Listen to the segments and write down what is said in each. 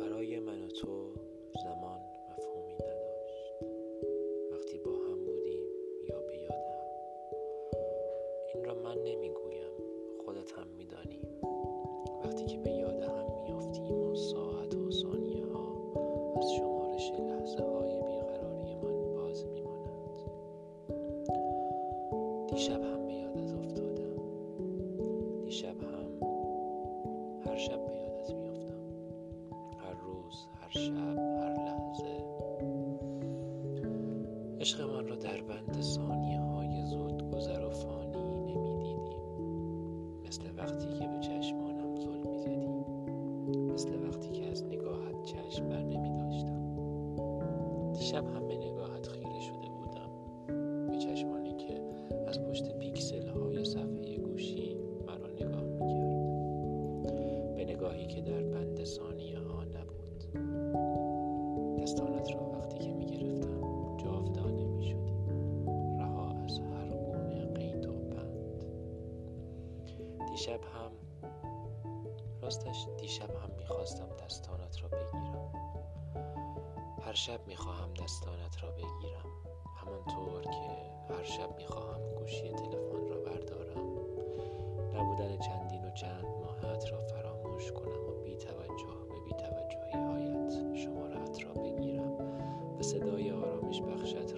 برای من و تو زمان مفهومی نداشت. وقتی با هم بودیم یا به یاد این را من نمی‌گویم خودت هم میدانی. وقتی که به یاد هم میافتیم و ساعت و ثانیه ها از شمارش لحظه های بیقراری من باز میمانند دیشب هم به یاد از شب هر لحظه. عشق من را در بند ثانیه های زود گذر و فانی نمی‌دیدیم. مثل وقتی که به چشمانم ظلم می‌زدی مثل وقتی که از نگاهت چشم بر نمی داشتم دیشب هم به نگاهت خیره شده بودم. به چشمانی که از پشت دیشب هم راستش دیشب هم می‌خواستم دستانت را بگیرم. هر شب می‌خواهم دستانت را بگیرم. همانطور که هر شب می‌خواهم گوشی تلفن را بردارم. نبودن چندین و چند ماهت را فراموش کنم و بی توجه به بی توجهی هایت شمارت را بگیرم و صدای آرامش بخشت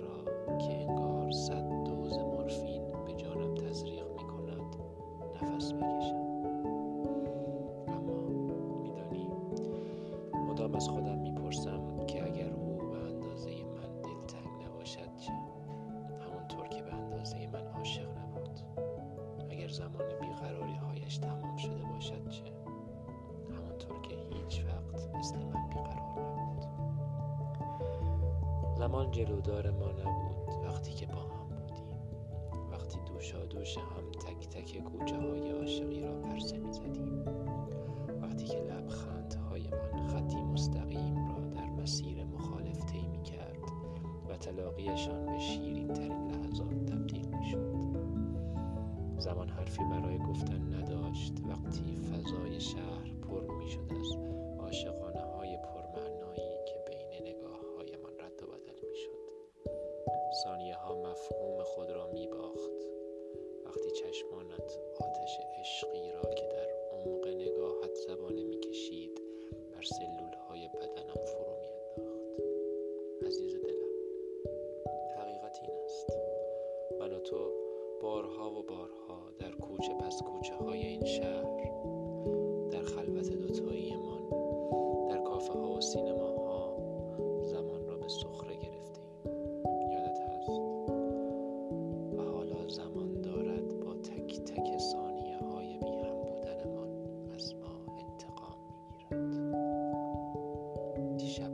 مدام از خودم می‌پرسم که اگر او به اندازه من دلتنگ نباشد چه؟ همونطور که به اندازه من عاشق نبود. اگر زمان بیقراری هایش تمام شده باشد چه؟ همونطور که هیچ وقت مثل من بیقرار نبود. زمان جلودار ما نبود وقتی که با هم بودیم. وقتی دوشا دوش هم تک تک کوچه های عاشقی را پرسه می زدیم وقتی که لبخندهای من تلاقیشان به شیرین ترین لحظات تبدیل می شد زمان حرفی برای گفتن نداشت وقتی فضای شهر پر می شد از عاشقانه بارها و بارها در کوچه پس کوچه های این شهر در خلوت دوتایی من در کافه ها و سینما ها زمان را به سخره گرفتیم. یادت هست؟ و حالا زمان دارد با تک تک ثانیه های بی هم بودن من از ما انتقام می‌گیرد. دیشب